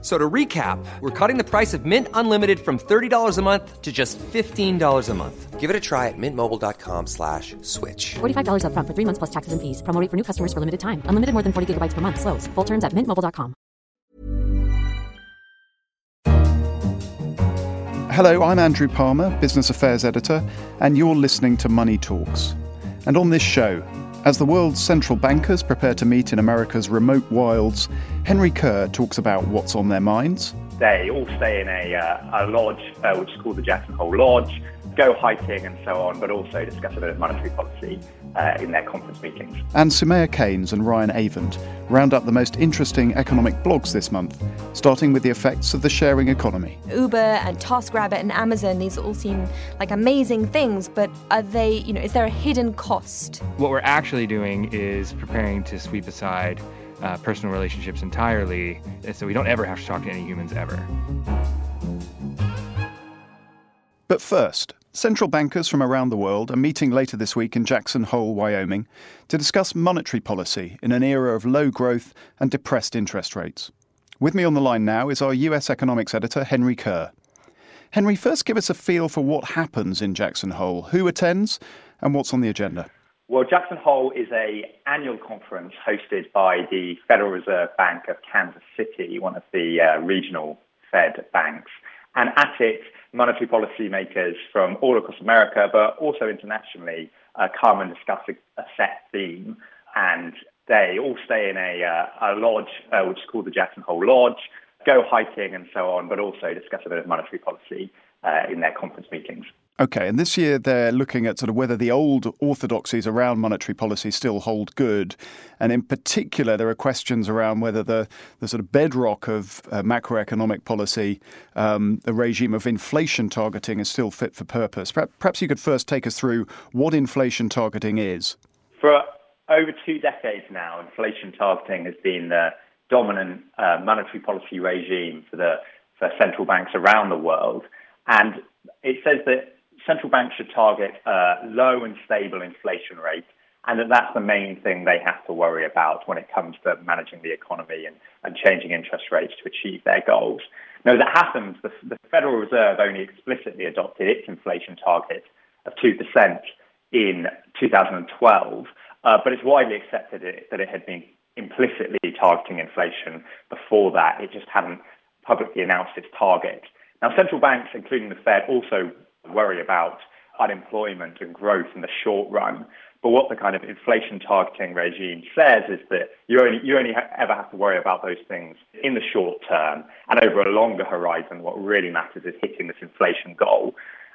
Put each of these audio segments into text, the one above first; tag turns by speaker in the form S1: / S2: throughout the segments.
S1: So to recap, we're cutting the price of Mint Unlimited from $30 a month to just $15 a month.
S2: Give it a try at mintmobile.com slash switch.
S3: $45 up front for three months plus taxes and fees. Promo rate for new customers for limited time. Unlimited more than 40 gigabytes per month. Slows. Full terms at mintmobile.com.
S4: Hello, I'm Andrew Palmer, Business Affairs Editor, and you're listening to Money Talks. And on this show, as the world's central bankers prepare to meet in America's remote wilds, Henry Curr talks about what's on their minds.
S5: They all stay in a, uh, a lodge, uh, which is called the Jackson Hole Lodge, go hiking and so on, but also discuss a bit of monetary policy uh, in their conference meetings.
S4: And Soumaya Keynes and Ryan Avent round up the most interesting economic blogs this month, starting with the effects of the sharing economy.
S6: Uber and TaskRabbit and Amazon, these all seem like amazing things, but are they, you know, is there a hidden cost?
S7: What we're actually doing is preparing to sweep aside uh, personal relationships entirely, so we don't ever have to talk to any humans ever.
S4: But first, central bankers from around the world are meeting later this week in Jackson Hole, Wyoming, to discuss monetary policy in an era of low growth and depressed interest rates. With me on the line now is our US economics editor, Henry Curr. Henry, first give us a feel for what happens in Jackson Hole, who attends, and what's on the agenda.
S5: Well, Jackson Hole is a annual conference hosted by the Federal Reserve Bank of Kansas City, one of the uh, regional Fed banks. And at it, monetary policymakers from all across America, but also internationally, uh, come and discuss a, a, set theme. And they all stay in a, uh, a lodge, uh, which is called the Jackson Hole Lodge, go hiking and so on, but also discuss a bit of monetary policy uh, in their conference meetings.
S4: Okay, and this year they're looking at sort of whether the old orthodoxies around monetary policy still hold good. And in particular, there are questions around whether the, the sort of bedrock of uh, macroeconomic policy, um, the regime of inflation targeting, is still fit for purpose. Perhaps you could first take us through what inflation targeting is.
S5: For over two decades now, inflation targeting has been the dominant uh, monetary policy regime for the for central banks around the world. And it says that central banks should target a low and stable inflation rates, and that that's the main thing they have to worry about when it comes to managing the economy and, and changing interest rates to achieve their goals. Now, that happens, the, the Federal Reserve only explicitly adopted its inflation target of 2% in 2012, uh, but it's widely accepted it, that it had been implicitly targeting inflation before that. It just hadn't publicly announced its target. Now, central banks, including the Fed, also worry about unemployment and growth in the short run. But what the kind of inflation targeting regime says is that you only, you only ha- ever have to worry about those things in the short term. And over a longer horizon, what really matters is hitting this inflation goal.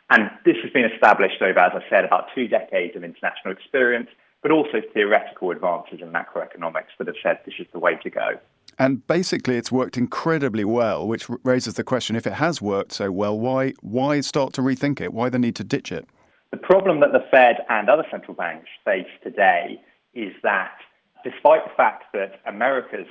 S5: And this has been established over, as I said, about two decades of international experience, but also theoretical advances in macroeconomics that have said this is the way to go.
S4: And basically, it's worked incredibly well, which raises the question: if it has worked so well, why why start to rethink it? Why the need to ditch it?
S5: The problem that the Fed and other central banks face today is that, despite the fact that America's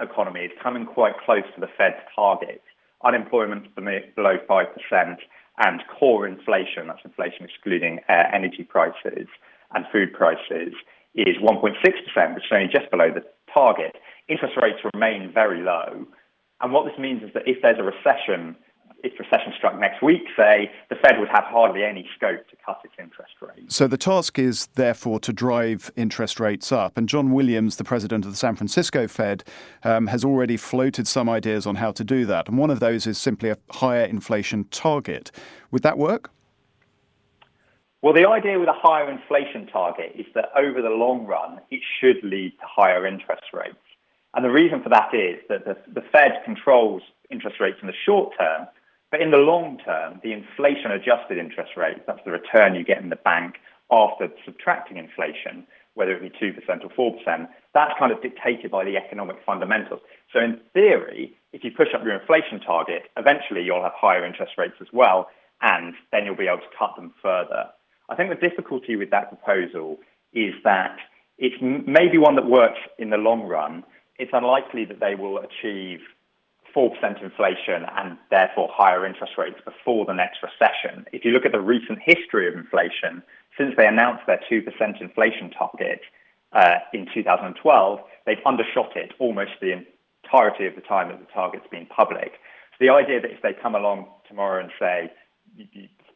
S5: economy is coming quite close to the Fed's target, unemployment is below five percent, and core inflation, that's inflation excluding uh, energy prices and food prices, is 1.6%, which is only just below the target interest rates remain very low. And what this means is that if there's a recession, if recession struck next week, say, the Fed would have hardly any scope to cut its interest rate.
S4: So the task is therefore to drive interest rates up. And John Williams, the president of the San Francisco Fed, um, has already floated some ideas on how to do that. And one of those is simply a higher inflation target. Would that work?
S5: Well, the idea with a higher inflation target is that over the long run, it should lead to higher interest rates. And the reason for that is that the, the Fed controls interest rates in the short term, but in the long term, the inflation adjusted interest rate, that's the return you get in the bank after subtracting inflation, whether it be 2% or 4%, that's kind of dictated by the economic fundamentals. So in theory, if you push up your inflation target, eventually you'll have higher interest rates as well, and then you'll be able to cut them further. I think the difficulty with that proposal is that it's maybe one that works in the long run, it's unlikely that they will achieve 4% inflation and therefore higher interest rates before the next recession. If you look at the recent history of inflation, since they announced their 2% inflation target uh, in 2012, they've undershot it almost the entirety of the time that the target's been public. So the idea that if they come along tomorrow and say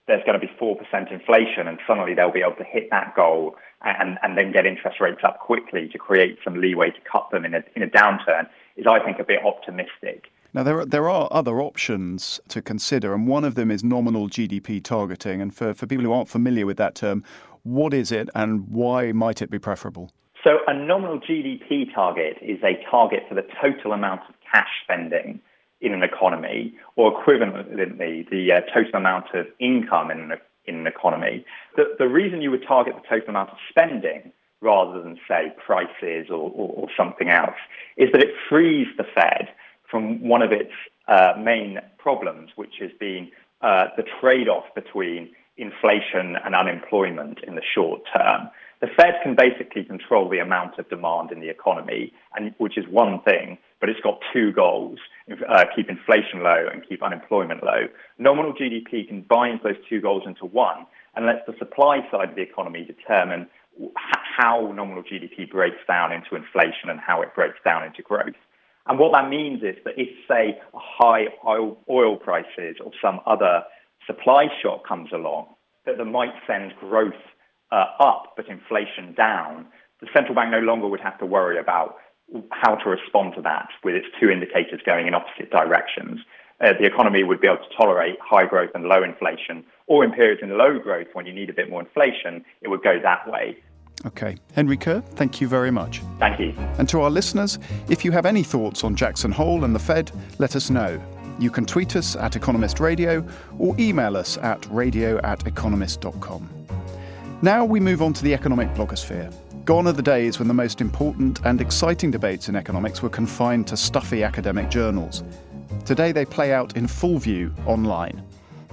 S5: there's going to be 4% inflation and suddenly they'll be able to hit that goal and, and then get interest rates up quickly to create some leeway to cut them in a, in a downturn is, I think, a bit optimistic.
S4: Now, there are, there are other options to consider, and one of them is nominal GDP targeting. And for, for people who aren't familiar with that term, what is it and why might it be preferable?
S5: So, a nominal GDP target is a target for the total amount of cash spending in an economy, or equivalently, the uh, total amount of income in an, in an economy. The, the reason you would target the total amount of spending rather than, say, prices or, or, or something else is that it frees the Fed from one of its uh, main problems, which has been uh, the trade off between inflation and unemployment in the short term. The Fed can basically control the amount of demand in the economy, and, which is one thing, but it's got two goals uh, keep inflation low and keep unemployment low. Nominal GDP combines those two goals into one and lets the supply side of the economy determine how nominal GDP breaks down into inflation and how it breaks down into growth. And what that means is that if, say, high oil, oil prices or some other supply shock comes along, that that might send growth uh, up but inflation down, the central bank no longer would have to worry about how to respond to that with its two indicators going in opposite directions. Uh, the economy would be able to tolerate high growth and low inflation, or in periods in low growth when you need a bit more inflation, it would go that way.
S4: Okay. Henry Curr, thank you very much.
S5: Thank you.
S4: And to our listeners, if you have any thoughts on Jackson Hole and the Fed, let us know. You can tweet us at Economist Radio or email us at radio at economist.com. Now we move on to the economic blogosphere. Gone are the days when the most important and exciting debates in economics were confined to stuffy academic journals. Today they play out in full view online.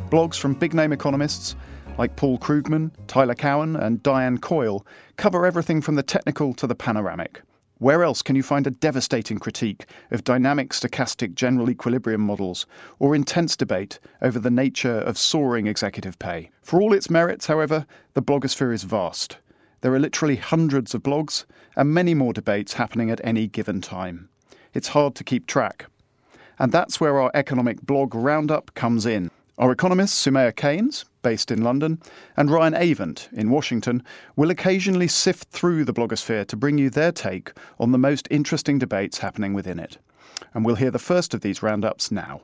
S4: Blogs from big name economists like Paul Krugman, Tyler Cowen, and Diane Coyle, cover everything from the technical to the panoramic. Where else can you find a devastating critique of dynamic stochastic general equilibrium models or intense debate over the nature of soaring executive pay? For all its merits, however, the blogosphere is vast. There are literally hundreds of blogs and many more debates happening at any given time. It's hard to keep track. And that's where our economic blog roundup comes in. Our economists, Soumaya Keynes, based in London, and Ryan Avent in Washington, will occasionally sift through the blogosphere to bring you their take on the most interesting debates happening within it. And we'll hear the first of these roundups now.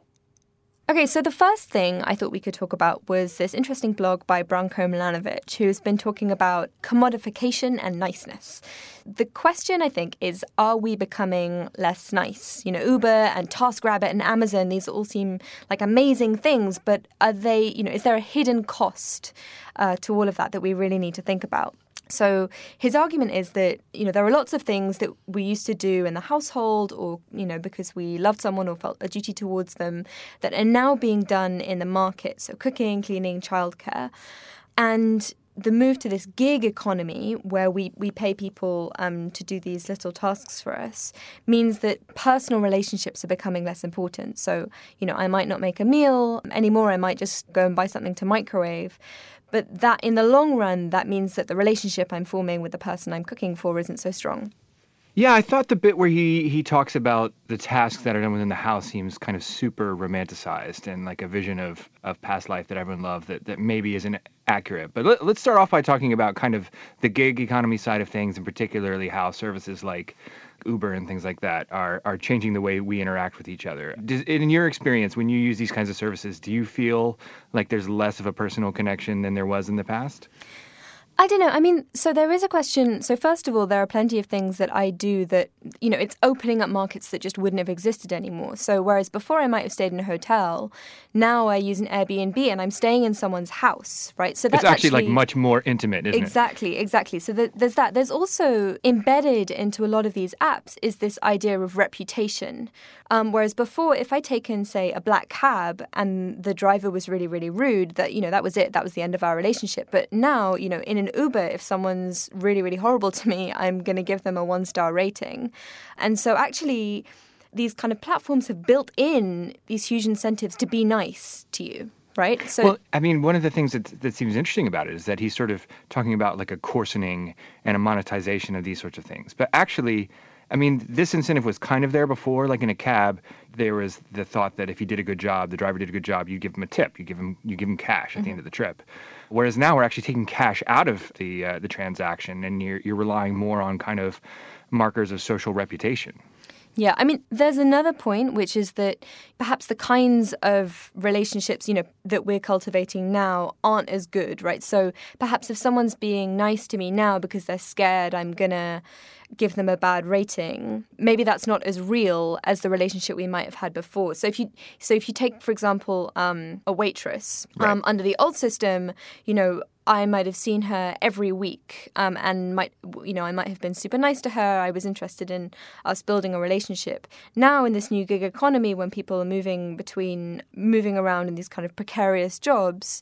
S6: Okay, so the first thing I thought we could talk about was this interesting blog by Branko Milanovic, who's been talking about commodification and niceness. The question, I think, is are we becoming less nice? You know, Uber and TaskRabbit and Amazon, these all seem like amazing things, but are they, you know, is there a hidden cost uh, to all of that that we really need to think about? So his argument is that you know there are lots of things that we used to do in the household, or you know because we loved someone or felt a duty towards them, that are now being done in the market. So cooking, cleaning, childcare, and the move to this gig economy where we, we pay people um, to do these little tasks for us means that personal relationships are becoming less important. So, you know, I might not make a meal anymore. I might just go and buy something to microwave. But that in the long run, that means that the relationship I'm forming with the person I'm cooking for isn't so strong.
S7: Yeah, I thought the bit where he he talks about the tasks that are done within the house seems kind of super romanticized and like a vision of of past life that everyone loved that that maybe isn't accurate. But let, us start off by talking about kind of the gig economy side of things and particularly how services like Uber and things like that are are changing the way we interact with each other. Does, in your experience, when you use these kinds of services, do you feel like there's less of a personal connection than there was in the past?
S6: I don't know. I mean, so there is a question. So, first of all, there are plenty of things that I do that, you know, it's opening up markets that just wouldn't have existed anymore. So, whereas before I might have stayed in a hotel, now I use an Airbnb and I'm staying in someone's house, right?
S7: So, that's it's actually, actually like much more intimate, isn't
S6: exactly, it? Exactly, exactly. So, the, there's that. There's also embedded into a lot of these apps is this idea of reputation. Um, whereas before, if I take in, say, a black cab and the driver was really, really rude, that, you know, that was it, that was the end of our relationship. But now, you know, in an Uber, if someone's really, really horrible to me, I'm going to give them a one star rating. And so actually, these kind of platforms have built in these huge incentives to be nice to you right?
S7: So, well, I mean, one of the things that that seems interesting about it is that he's sort of talking about like a coarsening and a monetization of these sorts of things. But actually, I mean, this incentive was kind of there before. Like in a cab, there was the thought that if you did a good job, the driver did a good job, you give him a tip, you give him you give him cash at mm-hmm. the end of the trip. Whereas now we're actually taking cash out of the uh, the transaction, and you're you're relying more on kind of markers of social reputation.
S6: Yeah, I mean, there's another point, which is that perhaps the kinds of relationships, you know, that we're cultivating now aren't as good, right? So perhaps if someone's being nice to me now because they're scared I'm gonna give them a bad rating, maybe that's not as real as the relationship we might have had before. So if you so if you take, for example, um, a waitress right. um, under the old system, you know, I might have seen her every week, um, and might you know I might have been super nice to her. I was interested in us building a relationship. Now in this new gig economy, when people are moving between moving around in these kind of precarious jobs,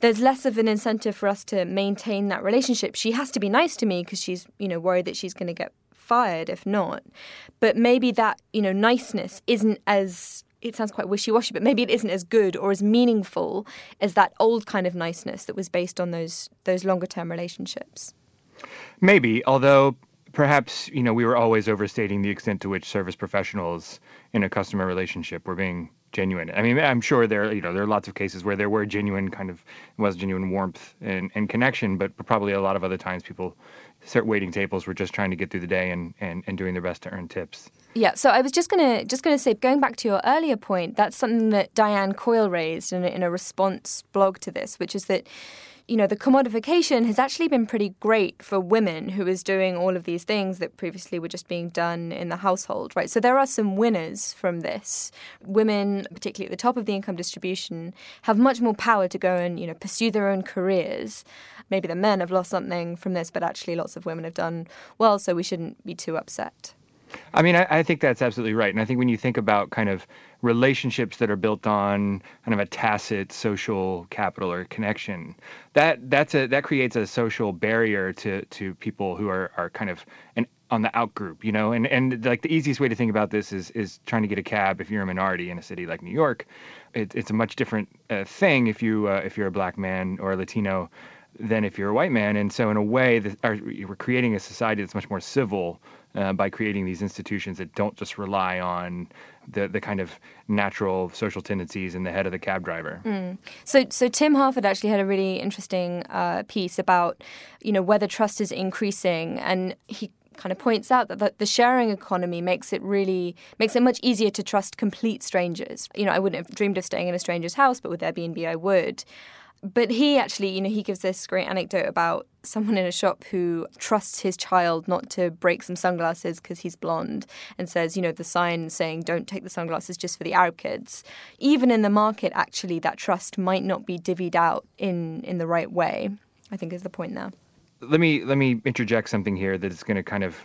S6: there's less of an incentive for us to maintain that relationship. She has to be nice to me because she's you know worried that she's going to get fired if not. But maybe that you know niceness isn't as it sounds quite wishy-washy, but maybe it isn't as good or as meaningful as that old kind of niceness that was based on those those longer-term relationships.
S7: Maybe, although perhaps you know we were always overstating the extent to which service professionals in a customer relationship were being genuine. I mean, I'm sure there you know there are lots of cases where there were genuine kind of was genuine warmth and, and connection, but probably a lot of other times people start waiting tables were just trying to get through the day and, and, and doing their best to earn tips.
S6: Yeah, so I was just gonna just gonna say, going back to your earlier point, that's something that Diane Coyle raised in in a response blog to this, which is that you know, the commodification has actually been pretty great for women who is doing all of these things that previously were just being done in the household, right? So there are some winners from this. Women, particularly at the top of the income distribution, have much more power to go and, you know, pursue their own careers. Maybe the men have lost something from this, but actually lots of women have done well, so we shouldn't be too upset.
S7: I mean, I, I, think that's absolutely right. And I think when you think about kind of relationships that are built on kind of a tacit social capital or connection, that that's a that creates a social barrier to to people who are are kind of an on the out group, you know, and and like the easiest way to think about this is is trying to get a cab if you're a minority in a city like New York. It, it's a much different uh, thing if you uh, if you're a black man or a Latino than if you're a white man. And so in a way, the, our, we're creating a society that's much more civil uh, by creating these institutions that don't just rely on the the kind of natural social tendencies in the head of the cab driver.
S6: Mm. So, so Tim Harford actually had a really interesting uh, piece about, you know, whether trust is increasing, and he kind of points out that the sharing economy makes it really makes it much easier to trust complete strangers. You know, I wouldn't have dreamed of staying in a stranger's house, but with Airbnb, I would. But he actually, you know, he gives this great anecdote about someone in a shop who trusts his child not to break some sunglasses because he's blonde and says, you know, the sign saying don't take the sunglasses just for the Arab kids. Even in the market, actually, that trust might not be divvied out in, in the right way, I think is the point there.
S7: Let me let me interject something here that is going to kind of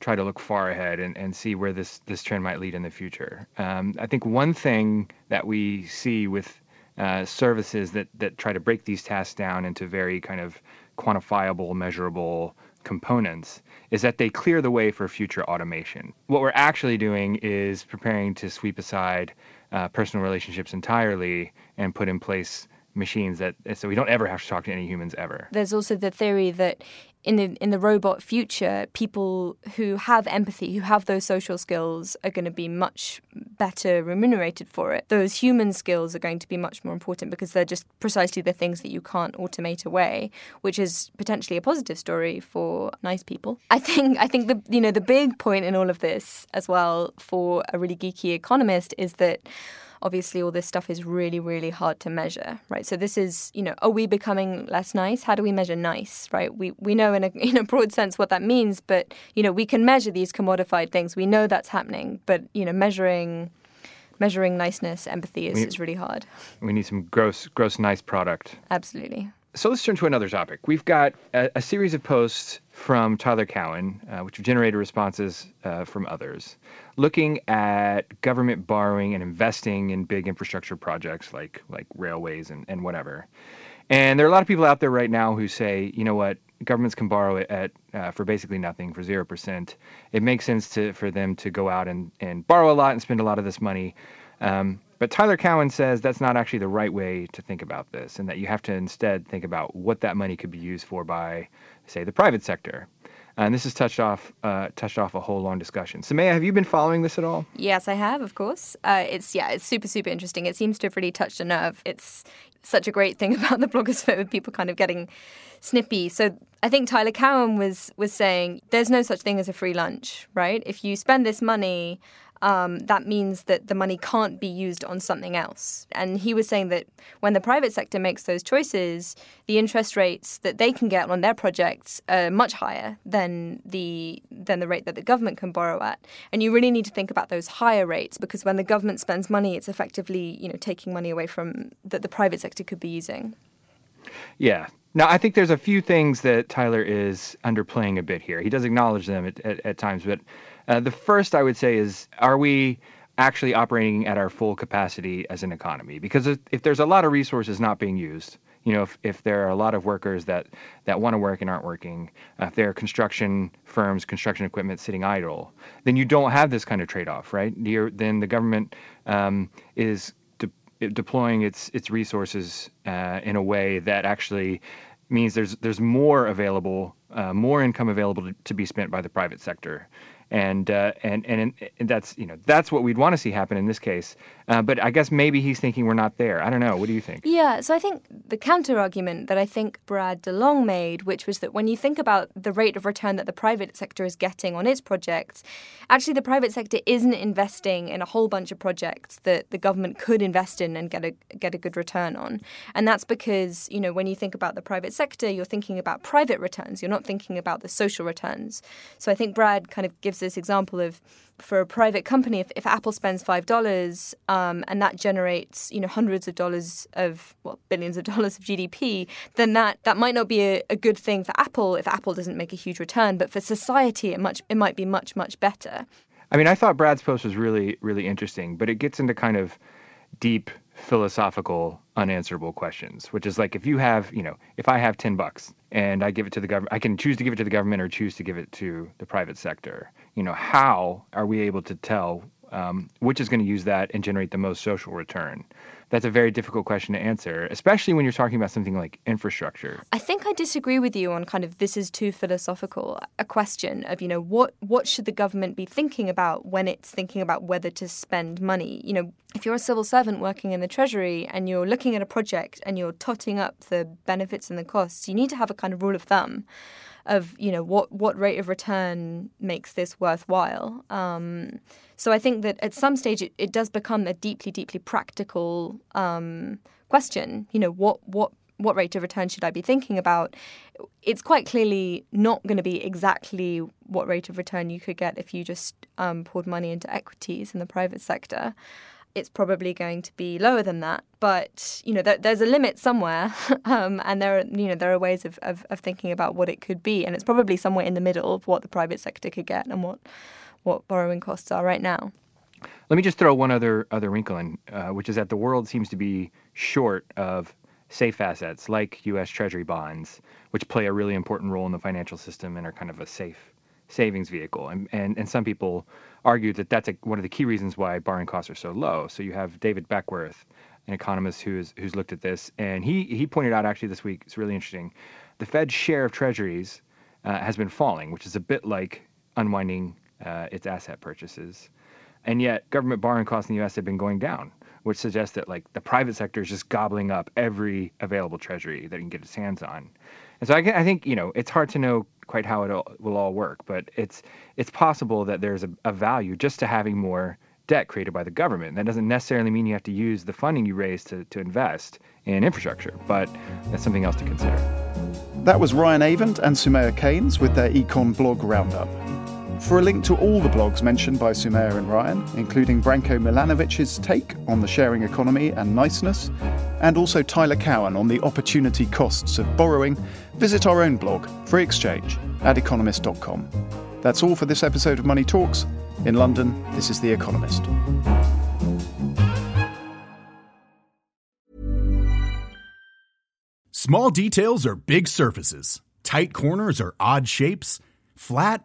S7: try to look far ahead and, and see where this, this trend might lead in the future. Um, I think one thing that we see with uh, services that that try to break these tasks down into very kind of quantifiable, measurable components is that they clear the way for future automation. What we're actually doing is preparing to sweep aside uh, personal relationships entirely and put in place machines that so we don't ever have to talk to any humans ever.
S6: There's also the theory that in the in the robot future, people who have empathy, who have those social skills, are going to be much better remunerated for it. Those human skills are going to be much more important because they're just precisely the things that you can't automate away, which is potentially a positive story for nice people. I think I think the you know the big point in all of this as well for a really geeky economist is that obviously all this stuff is really, really hard to measure, right? So this is, you know, are we becoming less nice? How do we measure nice, right? We we know in a in a broad sense what that means, but you know, we can measure these commodified things. We know that's happening, but you know, measuring measuring niceness, empathy is, we, is really hard.
S7: We need some gross gross nice product.
S6: Absolutely.
S7: So let's turn to another topic. We've got a, a series of posts from Tyler Cowen, uh, which have generated responses uh, from others, looking at government borrowing and investing in big infrastructure projects like like railways and, and whatever. And there are a lot of people out there right now who say, you know what, governments can borrow it at uh, for basically nothing for zero percent. It makes sense to for them to go out and, and borrow a lot and spend a lot of this money. Um, but Tyler Cowen says that's not actually the right way to think about this, and that you have to instead think about what that money could be used for by, say, the private sector. And this has touched off uh, touched off a whole long discussion. Soumaya, have you been following this at all?
S6: Yes, I have, of course. Uh, it's yeah, it's super super interesting. It seems to have really touched a nerve. It's such a great thing about the blogosphere with people kind of getting snippy. So I think Tyler Cowen was was saying there's no such thing as a free lunch, right? If you spend this money um, that means that the money can't be used on something else. And he was saying that when the private sector makes those choices, the interest rates that they can get on their projects are much higher than the than the rate that the government can borrow at. And you really need to think about those higher rates because when the government spends money, it's effectively you know taking money away from that the private sector could be using.
S7: Yeah, now, I think there's a few things that Tyler is underplaying a bit here. He does acknowledge them at, at, at times, but uh, the first I would say is are we actually operating at our full capacity as an economy? Because if, if there's a lot of resources not being used, you know, if, if there are a lot of workers that, that want to work and aren't working, uh, if there are construction firms, construction equipment sitting idle, then you don't have this kind of trade-off, right? You're, then the government um, is deploying its its resources uh, in a way that actually means there's there's more available, uh, more income available to, to, be spent by the private sector and uh, and and and that's you know that's what we'd want to see happen in this case. Uh, but I guess maybe he's thinking we're not there. I don't know. What do you think?
S6: Yeah. So I think the counter argument that I think Brad DeLong made, which was that when you think about the rate of return that the private sector is getting on its projects, actually the private sector isn't investing in a whole bunch of projects that the government could invest in and get a get a good return on. And that's because you know when you think about the private sector, you're thinking about private returns. You're not thinking about the social returns. So I think Brad kind of gives this example of for a private company, if, if Apple spends five dollars um, and that generates you know hundreds of dollars of well billions of dollars of GDP, then that that might not be a, a, good thing for Apple if Apple doesn't make a huge return. But for society, it much it might be much much better.
S7: I mean, I thought Brad's post was really really interesting, but it gets into kind of deep philosophical unanswerable questions which is like if you have you know if i have 10 bucks and i give it to the government i can choose to give it to the government or choose to give it to the private sector you know how are we able to tell um, which is going to use that and generate the most social return that's a very difficult question to answer, especially when you're talking about something like infrastructure.
S6: I think I disagree with you on kind of this is too philosophical a question of, you know, what what should the government be thinking about when it's thinking about whether to spend money? You know, if you're a civil servant working in the treasury and you're looking at a project and you're totting up the benefits and the costs, you need to have a kind of rule of thumb of you know what what rate of return makes this worthwhile. Um, so I think that at some stage it, it does become a deeply, deeply practical um, question. You know, what what what rate of return should I be thinking about? It's quite clearly not going to be exactly what rate of return you could get if you just um, poured money into equities in the private sector. It's probably going to be lower than that, but you know there, there's a limit somewhere, um, and there are you know there are ways of, of, of thinking about what it could be, and it's probably somewhere in the middle of what the private sector could get and what what borrowing costs are right now.
S7: Let me just throw one other other wrinkle in, uh, which is that the world seems to be short of safe assets like U.S. Treasury bonds, which play a really important role in the financial system and are kind of a safe savings vehicle. And and, and some people argue that that's a, one of the key reasons why borrowing costs are so low. So you have David Beckworth, an economist who's who's looked at this, and he he pointed out actually this week it's really interesting. The Fed's share of Treasuries uh, has been falling, which is a bit like unwinding uh, its asset purchases. And yet, government borrowing costs in the U.S. have been going down, which suggests that like the private sector is just gobbling up every available treasury that it can get its hands on. And so I, I think you know it's hard to know quite how it all, will all work, but it's it's possible that there's a, a value just to having more debt created by the government. That doesn't necessarily mean you have to use the funding you raise to, to invest in infrastructure, but that's something else to consider.
S4: That was Ryan Avent and Soumaya Keynes with their Econ blog roundup. For a link to all the blogs mentioned by Soumaya and Ryan, including Branko Milanovic's take on the sharing economy and niceness, and also Tyler Cowen on the opportunity costs of borrowing, visit our own blog, Free Exchange, at economist.com. That's all for this episode of Money Talks. In London, this is The Economist.
S8: Small details are big surfaces Tight corners or odd shapes? Flat,